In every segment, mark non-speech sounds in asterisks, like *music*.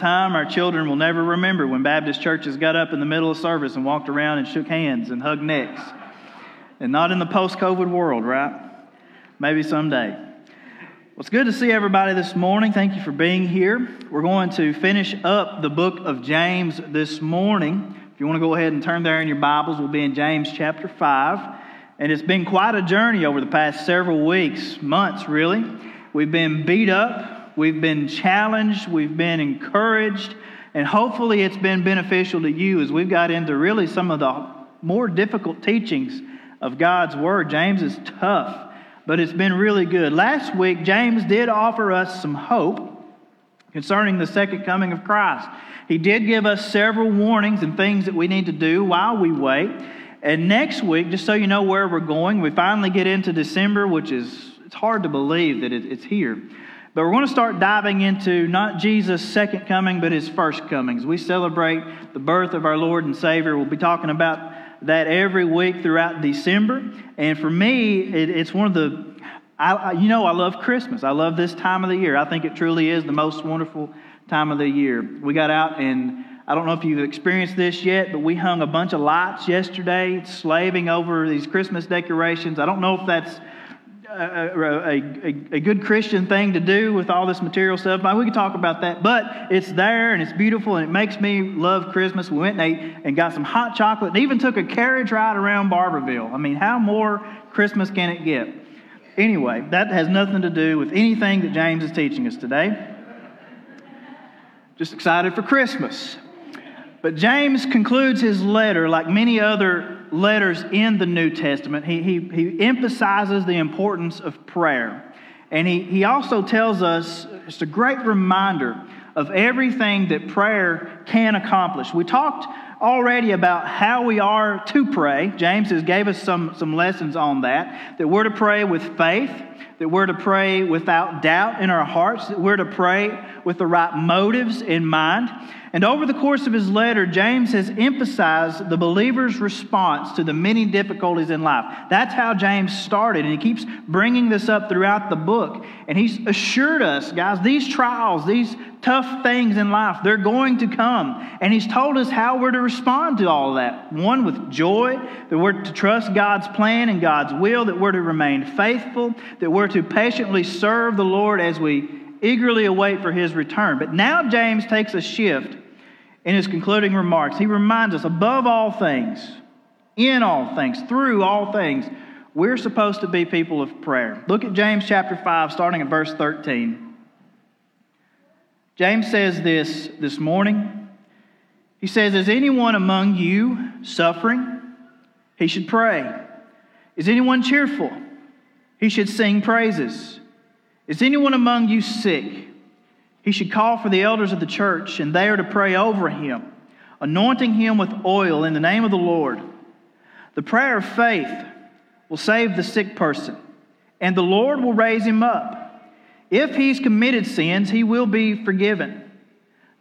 Time our children will never remember when Baptist churches got up in the middle of service and walked around and shook hands and hugged necks. And not in the post COVID world, right? Maybe someday. Well, it's good to see everybody this morning. Thank you for being here. We're going to finish up the book of James this morning. If you want to go ahead and turn there in your Bibles, we'll be in James chapter 5. And it's been quite a journey over the past several weeks, months really. We've been beat up, We've been challenged, we've been encouraged, and hopefully it's been beneficial to you as we've got into really some of the more difficult teachings of God's Word. James is tough, but it's been really good. Last week, James did offer us some hope concerning the second coming of Christ. He did give us several warnings and things that we need to do while we wait. And next week, just so you know where we're going, we finally get into December, which is it's hard to believe that it's here. But we're going to start diving into not Jesus' second coming, but his first comings. We celebrate the birth of our Lord and Savior. We'll be talking about that every week throughout December. And for me, it, it's one of the, I, you know, I love Christmas. I love this time of the year. I think it truly is the most wonderful time of the year. We got out and I don't know if you've experienced this yet, but we hung a bunch of lights yesterday, slaving over these Christmas decorations. I don't know if that's a, a, a, good Christian thing to do with all this material stuff. But We can talk about that, but it's there and it's beautiful and it makes me love Christmas. We went and ate and got some hot chocolate and even took a carriage ride around Barbourville. I mean, how more Christmas can it get? Anyway, that has nothing to do with anything that James is teaching us today. Just excited for Christmas. But James concludes his letter, like many other letters in the New Testament, he, he, he emphasizes the importance of prayer. And he, he also tells us, it's a great reminder of everything that prayer can accomplish. We talked already about how we are to pray. James has gave us some, some lessons on that, that we're to pray with faith, that we're to pray without doubt in our hearts, that we're to pray with the right motives in mind. And over the course of his letter, James has emphasized the believer's response to the many difficulties in life. That's how James started, and he keeps bringing this up throughout the book. And he's assured us, guys, these trials, these tough things in life, they're going to come. And he's told us how we're to respond to all of that. One, with joy, that we're to trust God's plan and God's will, that we're to remain faithful, that we're to patiently serve the Lord as we eagerly await for his return. But now James takes a shift in his concluding remarks. He reminds us, above all things, in all things, through all things, we're supposed to be people of prayer. Look at James chapter 5, starting at verse 13. James says this this morning. He says, Is anyone among you suffering? He should pray. Is anyone cheerful? He should sing praises. Is anyone among you sick? He should call for the elders of the church, and they are to pray over him, anointing him with oil in the name of the Lord. The prayer of faith will save the sick person, and the Lord will raise him up. If he's committed sins, he will be forgiven.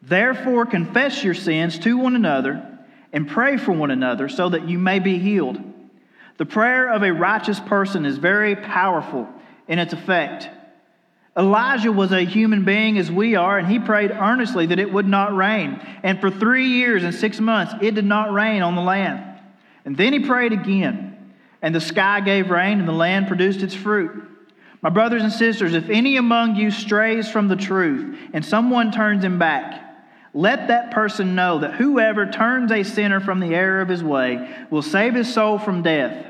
Therefore, confess your sins to one another and pray for one another so that you may be healed. The prayer of a righteous person is very powerful in its effect. Elijah was a human being as we are, and he prayed earnestly that it would not rain. And for three years and six months, it did not rain on the land. And then he prayed again, and the sky gave rain, and the land produced its fruit. My brothers and sisters, if any among you strays from the truth, and someone turns him back, let that person know that whoever turns a sinner from the error of his way will save his soul from death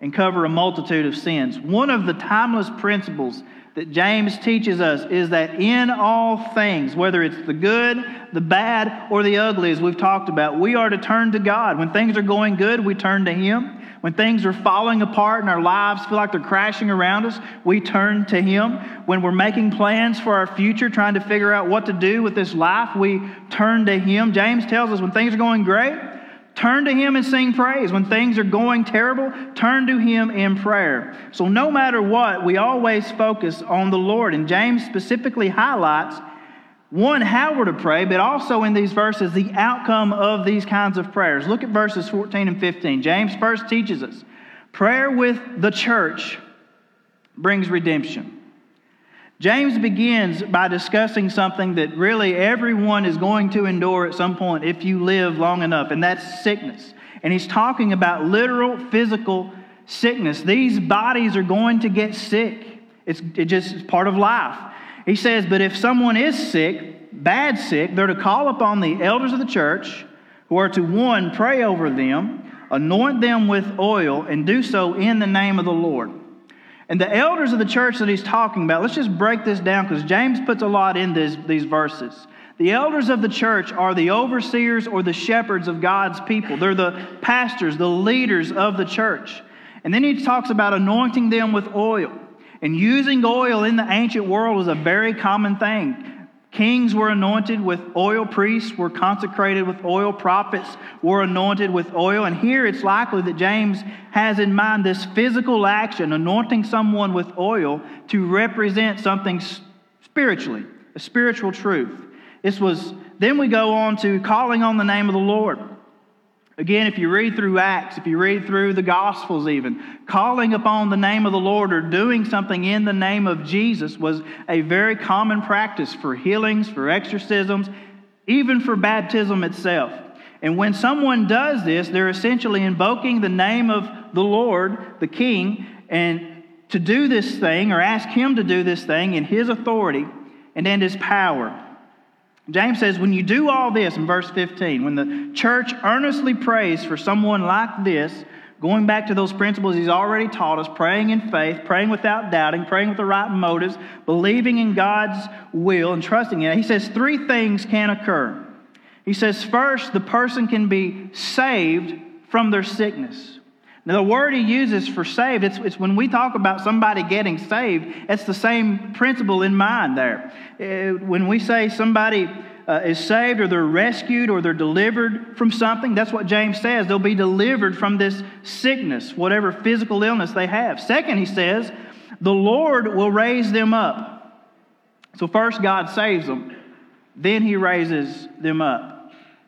and cover a multitude of sins. One of the timeless principles that James teaches us is that in all things, whether it's the good, the bad, or the ugly, as we've talked about, we are to turn to God. When things are going good, we turn to Him. When things are falling apart and our lives feel like they're crashing around us, we turn to Him. When we're making plans for our future, trying to figure out what to do with this life, we turn to Him. James tells us when things are going great, turn to Him and sing praise. When things are going terrible, turn to Him in prayer. So, no matter what, we always focus on the Lord. And James specifically highlights one, how we're to pray, but also in these verses, the outcome of these kinds of prayers. Look at verses 14 and 15. James first teaches us prayer with the church brings redemption. James begins by discussing something that really everyone is going to endure at some point if you live long enough, and that's sickness. And he's talking about literal physical sickness. These bodies are going to get sick, it's it just it's part of life. He says, But if someone is sick, bad sick, they're to call upon the elders of the church, who are to one, pray over them, anoint them with oil, and do so in the name of the Lord. And the elders of the church that he's talking about, let's just break this down because James puts a lot in this, these verses. The elders of the church are the overseers or the shepherds of God's people. They're the pastors, the leaders of the church. And then he talks about anointing them with oil. And using oil in the ancient world was a very common thing. Kings were anointed with oil, priests were consecrated with oil, prophets were anointed with oil. And here it's likely that James has in mind this physical action, anointing someone with oil, to represent something spiritually, a spiritual truth. This was, then we go on to calling on the name of the Lord. Again, if you read through Acts, if you read through the Gospels, even, calling upon the name of the Lord or doing something in the name of Jesus was a very common practice for healings, for exorcisms, even for baptism itself. And when someone does this, they're essentially invoking the name of the Lord, the King, and to do this thing or ask Him to do this thing in His authority and in His power. James says, when you do all this in verse 15, when the church earnestly prays for someone like this, going back to those principles he's already taught us, praying in faith, praying without doubting, praying with the right motives, believing in God's will, and trusting in it, he says three things can occur. He says, first, the person can be saved from their sickness. Now, the word he uses for saved, it's, it's when we talk about somebody getting saved, it's the same principle in mind there. Uh, when we say somebody uh, is saved or they're rescued or they're delivered from something, that's what James says. They'll be delivered from this sickness, whatever physical illness they have. Second, he says, the Lord will raise them up. So, first, God saves them, then he raises them up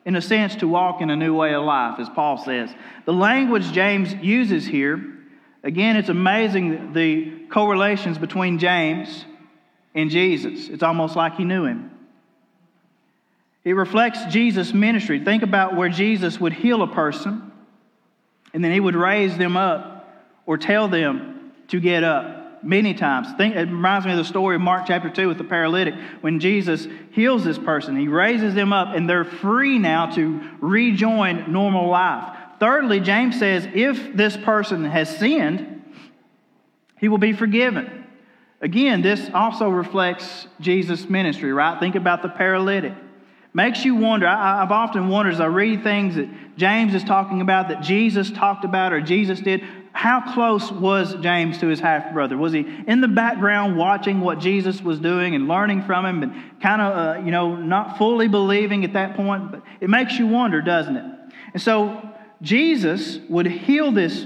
in a sense, to walk in a new way of life, as Paul says. The language James uses here, again, it's amazing the correlations between James and Jesus. It's almost like he knew him. It reflects Jesus' ministry. Think about where Jesus would heal a person, and then he would raise them up or tell them to get up many times. Think, it reminds me of the story of Mark chapter 2 with the paralytic. When Jesus heals this person, he raises them up, and they're free now to rejoin normal life. Thirdly, James says if this person has sinned, he will be forgiven. Again, this also reflects Jesus' ministry, right? Think about the paralytic. Makes you wonder. I, have often wondered as I read things that James is talking about, that Jesus talked about, or Jesus did how close was James to his half brother? Was he in the background watching what Jesus was doing and learning from him and kind of, uh, you know, not fully believing at that point? But it makes you wonder, doesn't it? And so Jesus would heal this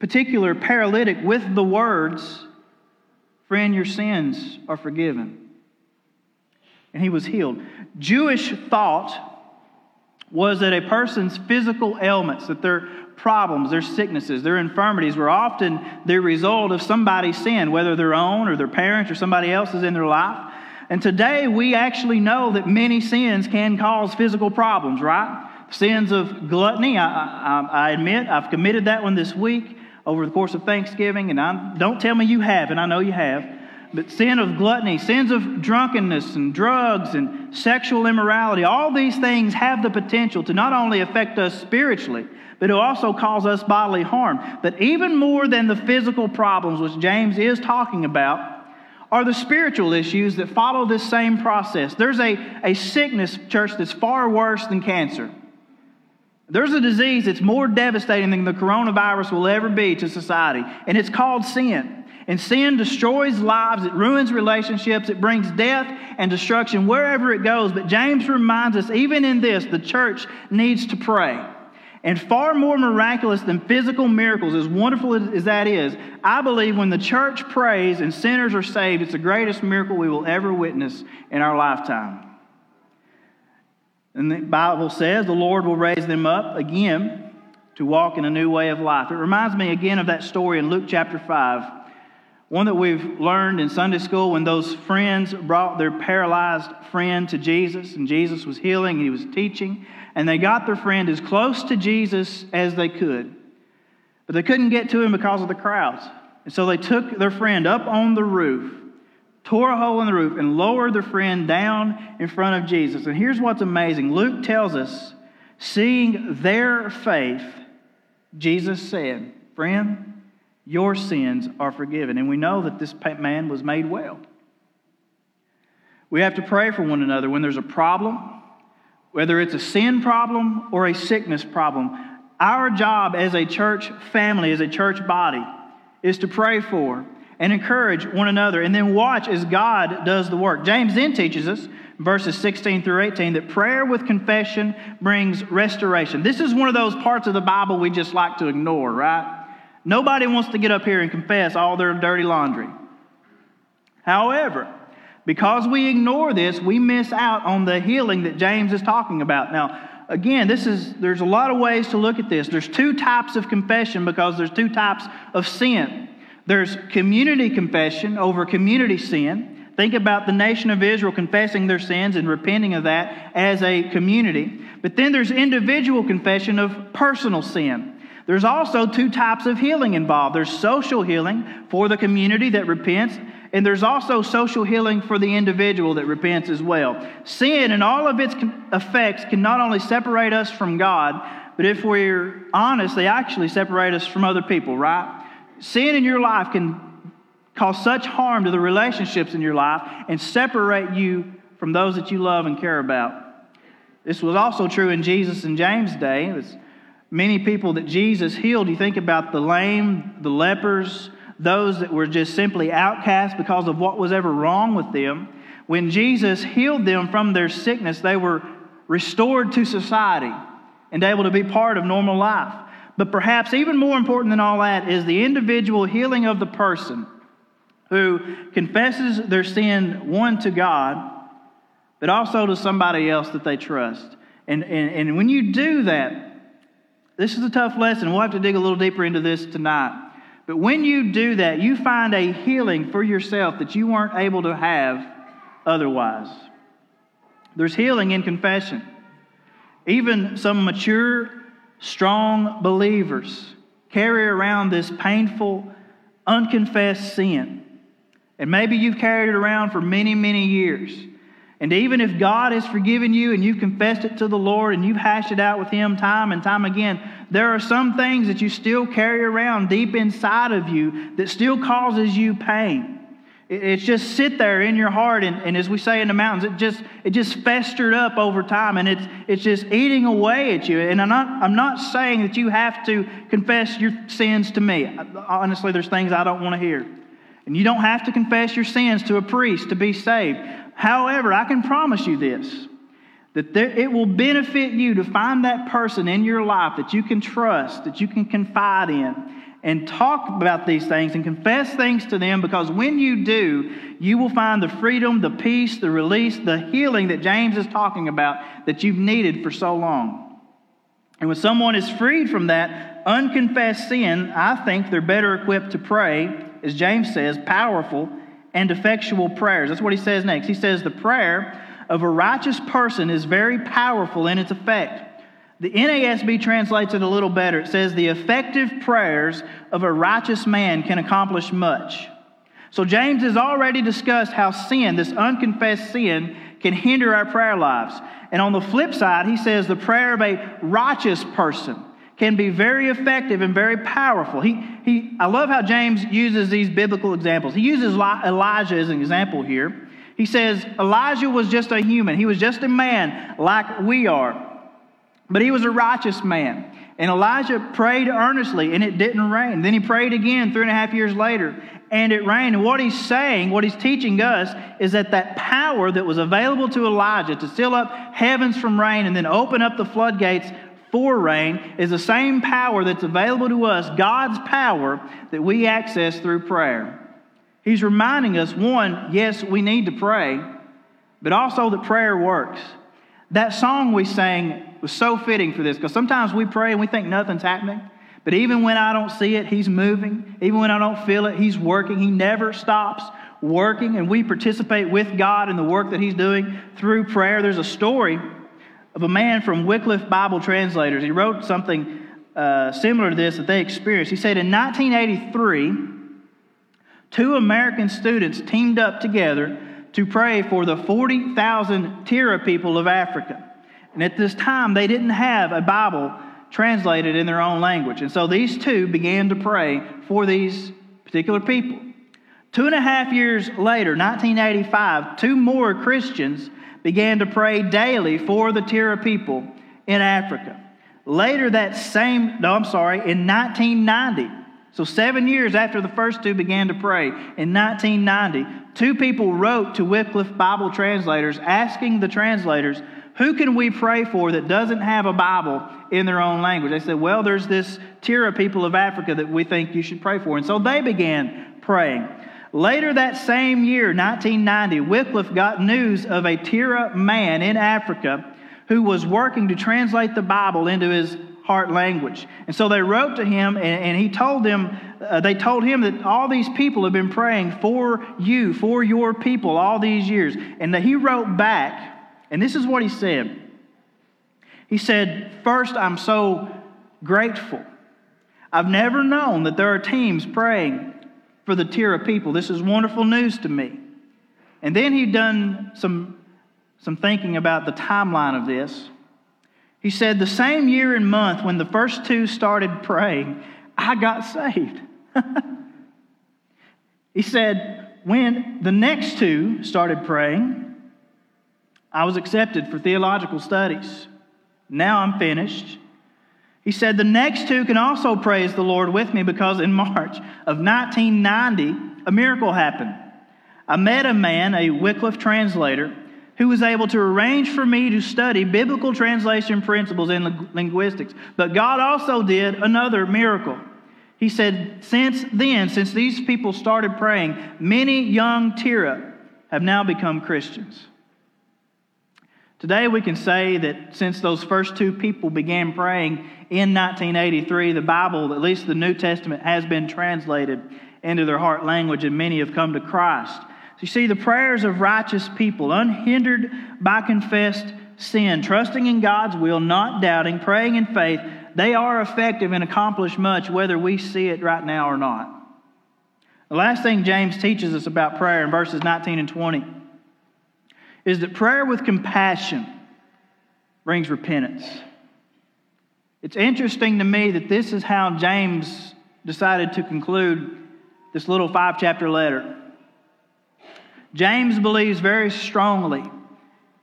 particular paralytic with the words, Friend, your sins are forgiven. And he was healed. Jewish thought was that a person's physical ailments, that their problems, their sicknesses, their infirmities were often the result of somebody's sin, whether their own or their parents or somebody else's in their life. And today we actually know that many sins can cause physical problems, right? Sins of gluttony, I, I, I admit I've committed that one this week over the course of Thanksgiving, and I, don't tell me you have, and I know you have but sin of gluttony, sins of drunkenness and drugs and sexual immorality, all these things have the potential to not only affect us spiritually, but to also cause us bodily harm. But even more than the physical problems, which James is talking about, are the spiritual issues that follow this same process. There's a, a sickness, church, that's far worse than cancer. There's a disease that's more devastating than the coronavirus will ever be to society, and it's called sin. And sin destroys lives, it ruins relationships, it brings death and destruction wherever it goes. But James reminds us, even in this, the church needs to pray. And far more miraculous than physical miracles, as wonderful as that is, I believe when the church prays and sinners are saved, it's the greatest miracle we will ever witness in our lifetime. And the Bible says the Lord will raise them up again to walk in a new way of life. It reminds me again of that story in Luke chapter 5, one that we've learned in Sunday school when those friends brought their paralyzed friend to Jesus, and Jesus was healing and he was teaching, and they got their friend as close to Jesus as they could. But they couldn't get to him because of the crowds. And so they took their friend up on the roof tore a hole in the roof, and lowered their friend down in front of Jesus. And here's what's amazing Luke tells us, seeing their faith, Jesus said, Friend, your sins are forgiven. And we know that this man was made well. We have to pray for one another when there's a problem, whether it's a sin problem or a sickness problem. Our job as a church family, as a church body, is to pray for and encourage one another, and then watch as God does the work. James then teaches us, verses 16 through 18, that prayer with confession brings restoration. This is one of those parts of the Bible we just like to ignore, right? Nobody wants to get up here and confess all their dirty laundry. However, because we ignore this, we miss out on the healing that James is talking about. Now, again, this is there's a lot of ways to look at this. There's two types of confession because there's two types of sin. There's community confession over community sin. Think about the nation of Israel confessing their sins and repenting of that as a community. But then there's individual confession of personal sin. There's also two types of healing involved there's social healing for the community that repents, and there's also social healing for the individual that repents as well. Sin and all of its effects can not only separate us from God, but if we're honest, they actually separate us from other people, right? Sin in your life can cause such harm to the relationships in your life and separate you from those that you love and care about. This was also true in Jesus and James' day. It was many people that Jesus healed. You think about the lame, the lepers, those that were just simply outcast because of what was ever wrong with them. When Jesus healed them from their sickness, they were restored to society and able to be part of normal life. But perhaps even more important than all that is the individual healing of the person who confesses their sin, one to God, but also to somebody else that they trust. And, and, and when you do that, this is a tough lesson. We'll have to dig a little deeper into this tonight. But when you do that, you find a healing for yourself that you weren't able to have otherwise. There's healing in confession. Even some mature strong believers carry around this painful, unconfessed sin. And maybe you've carried it around for many, many years. And even if God has forgiven you and you've confessed it to the Lord and you've hashed it out with Him time and time again, there are some things that you still carry around deep inside of you that still causes you pain. It's just sit there in your heart, and, and as we say in the mountains, it just it just festered up over time, and it's it's just eating away at you. And I'm not I'm not saying that you have to confess your sins to me. Honestly, there's things I don't want to hear, and you don't have to confess your sins to a priest to be saved. However, I can promise you this: that there, it will benefit you to find that person in your life that you can trust, that you can confide in and talk about these things and confess things to them because when you do, you will find the freedom, the peace, the release, the healing that James is talking about that you've needed for so long. And when someone is freed from that unconfessed sin, I think they're better equipped to pray, as James says, powerful and effectual prayers. That's what he says next. He says, The prayer of a righteous person is very powerful in its effect. The NASB translates it a little better. It says, The effective prayers of a righteous man can accomplish much. So, James has already discussed how sin, this unconfessed sin, can hinder our prayer lives. And on the flip side, he says the prayer of a righteous person can be very effective and very powerful. He, he, I love how James uses these biblical examples. He uses Elijah as an example here. He says Elijah was just a human, he was just a man like we are. But he was a righteous man. And Elijah prayed earnestly, and it didn't rain. Then he prayed again three and a half years later, and it rained. And what he's saying, what he's teaching us, is that that power that was available to Elijah to seal up heavens from rain and then open up the floodgates for rain is the same power that's available to us, God's power that we access through prayer. He's reminding us one, yes, we need to pray, but also that prayer works. That song we sang was so fitting for this because sometimes we pray and we think nothing's happening. But even when I don't see it, He's moving. Even when I don't feel it, He's working. He never stops working, and we participate with God in the work that He's doing through prayer. There's a story of a man from Wycliffe Bible Translators. He wrote something uh, similar to this that they experienced. He said in 1983, two American students teamed up together to pray for the 40,000 Tira people of Africa. And at this time, they didn't have a Bible translated in their own language. And so these two began to pray for these particular people. Two and a half years later, 1985, two more Christians began to pray daily for the Tira people in Africa. Later that same, no, I'm sorry, in 1990, so seven years after the first two began to pray, in 1990, two people wrote to Wycliffe Bible translators asking the translators who can we pray for that doesn't have a Bible in their own language? They said, Well, there's this Tira people of Africa that we think you should pray for. And so they began praying. Later that same year, 1990, Wycliffe got news of a Tira man in Africa who was working to translate the Bible into his heart language. And so they wrote to him, and, and he told them, uh, they told him that all these people have been praying for you, for your people, all these years. And that he wrote back and this is what he said. He said, First, I'm so grateful. I've never known that there are teams praying for the Tira people. This is wonderful news to me. And then he'd done some, some thinking about the timeline of this. He said, The same year and month when the first two started praying, I got saved. *laughs* he said, When the next two started praying, I was accepted for theological studies. Now I'm finished. He said, The next two can also praise the Lord with me because in March of 1990, a miracle happened. I met a man, a Wycliffe translator, who was able to arrange for me to study biblical translation principles in linguistics. But God also did another miracle. He said, Since then, since these people started praying, many young Tira have now become Christians. Today, we can say that since those first two people began praying in 1983, the Bible, at least the New Testament, has been translated into their heart language, and many have come to Christ. So you see, the prayers of righteous people, unhindered by confessed sin, trusting in God's will, not doubting, praying in faith, they are effective and accomplish much, whether we see it right now or not. The last thing James teaches us about prayer in verses 19 and 20 is that prayer with compassion brings repentance. It's interesting to me that this is how James decided to conclude this little five chapter letter. James believes very strongly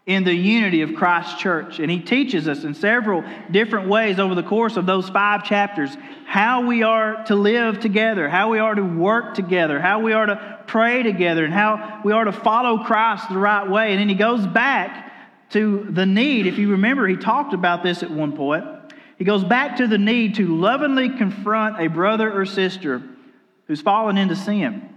in the unity of Christ's church. And he teaches us in several different ways over the course of those five chapters how we are to live together, how we are to work together, how we are to pray together, and how we are to follow Christ the right way. And then he goes back to the need. If you remember, he talked about this at one point. He goes back to the need to lovingly confront a brother or sister who's fallen into sin.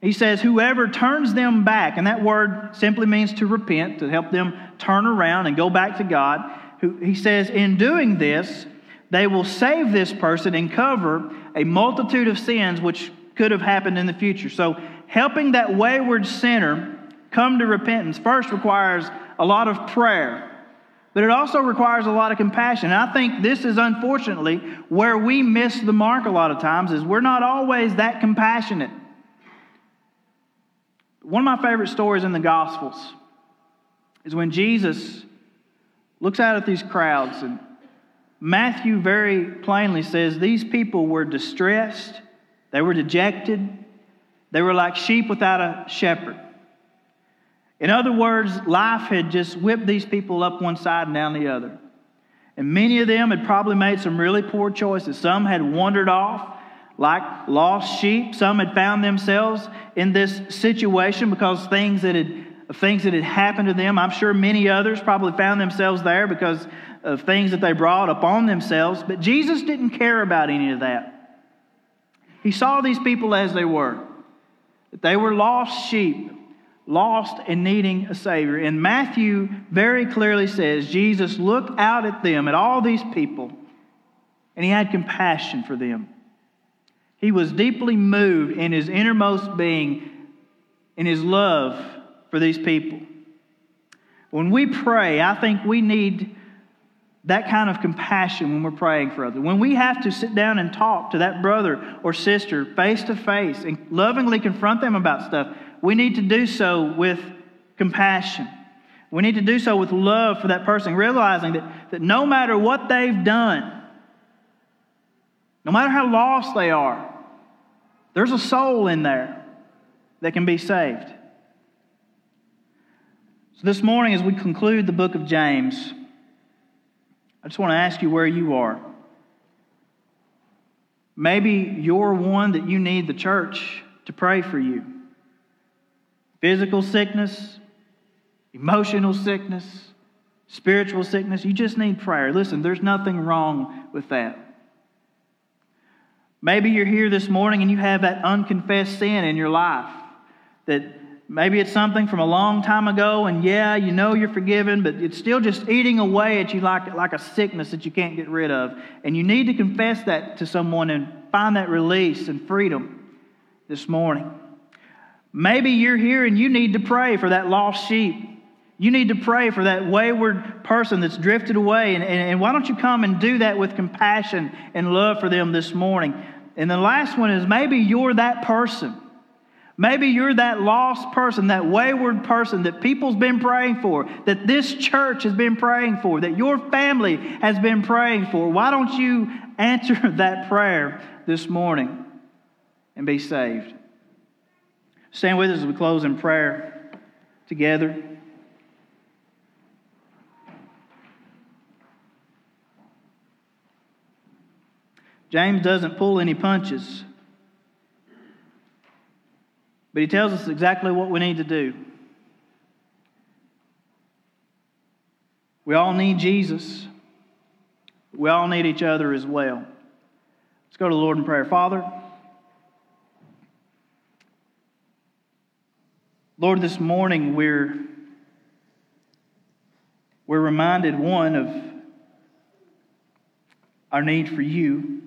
He says, Whoever turns them back, and that word simply means to repent, to help them turn around and go back to God. He says, In doing this, they will save this person and cover a multitude of sins which could have happened in the future. So, helping that wayward sinner come to repentance first requires a lot of prayer, but it also requires a lot of compassion. And I think this is unfortunately where we miss the mark a lot of times is we're not always that compassionate. One of my favorite stories in the Gospels is when Jesus looks out at these crowds, and Matthew very plainly says these people were distressed, they were dejected, they were like sheep without a shepherd. In other words, life had just whipped these people up one side and down the other. And many of them had probably made some really poor choices. Some had wandered off like lost sheep. Some had found themselves in this situation because things that had things that had happened to them. I'm sure many others probably found themselves there because of things that they brought upon themselves. But Jesus didn't care about any of that. He saw these people as they were, that they were lost sheep lost and needing a Savior. And Matthew very clearly says Jesus looked out at them, at all these people, and he had compassion for them. He was deeply moved in his innermost being, in his love for these people. When we pray, I think we need that kind of compassion when we're praying for others. When we have to sit down and talk to that brother or sister face to face and lovingly confront them about stuff, we need to do so with compassion. We need to do so with love for that person, realizing that, that no matter what they've done, no matter how lost they are, there's a soul in there that can be saved. So, this morning, as we conclude the book of James, I just want to ask you where you are. Maybe you're one that you need the church to pray for you physical sickness, emotional sickness, spiritual sickness. You just need prayer. Listen, there's nothing wrong with that. Maybe you're here this morning and you have that unconfessed sin in your life. That maybe it's something from a long time ago, and yeah, you know you're forgiven, but it's still just eating away at you like, like a sickness that you can't get rid of. And you need to confess that to someone and find that release and freedom this morning. Maybe you're here and you need to pray for that lost sheep. You need to pray for that wayward person that's drifted away. And, and, and, why don't you come and do that with compassion and love for them this morning? And the last one is maybe you're that person. Maybe you're that lost person, that wayward person that people's been praying for, that this church has been praying for, that your family has been praying for. Why don't you answer *laughs* that prayer this morning and be saved? Stand with us as we close in prayer together. James doesn't pull any punches, but he tells us exactly what we need to do. We all need Jesus. We all need each other as well. Let's go to the Lord in prayer. Father, Lord, this morning we're, we're reminded, one, of our need for you.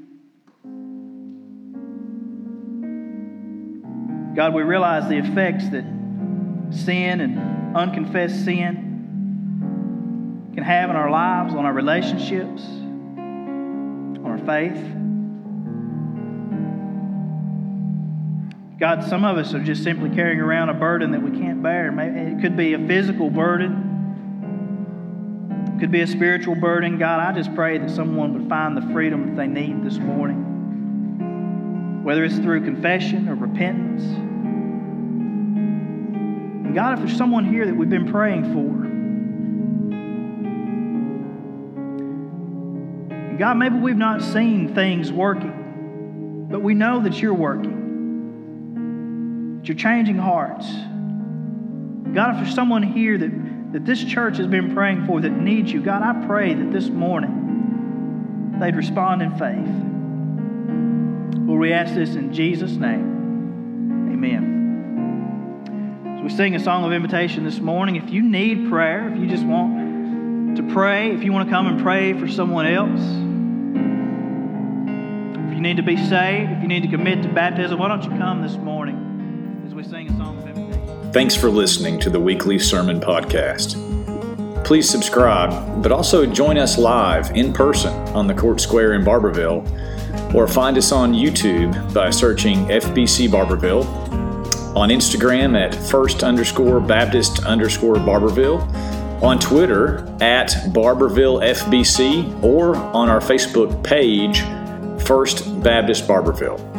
God, we realize the effects that sin and unconfessed sin can have in our lives, on our relationships, on our faith. God, some of us are just simply carrying around a burden that we can't bear. It could be a physical burden, could be a spiritual burden. God, I just pray that someone would find the freedom that they need this morning, whether it's through confession or repentance. And God, if there's someone here that we've been praying for, God, maybe we've not seen things working, but we know that you're working that you're changing hearts. God, if there's someone here that, that this church has been praying for that needs you, God, I pray that this morning they'd respond in faith. Lord, we ask this in Jesus' name. Amen. So we sing a song of invitation this morning. If you need prayer, if you just want to pray, if you want to come and pray for someone else, if you need to be saved, if you need to commit to baptism, why don't you come this morning? As we sing a song of invitation. Thanks for listening to the weekly sermon podcast. Please subscribe, but also join us live in person on the Court Square in Barbourville, or find us on YouTube by searching FBC Barbourville, on Instagram at first underscore Baptist underscore Barbourville, on Twitter at Barbourville FBC, or on our Facebook page, First Baptist Barbourville.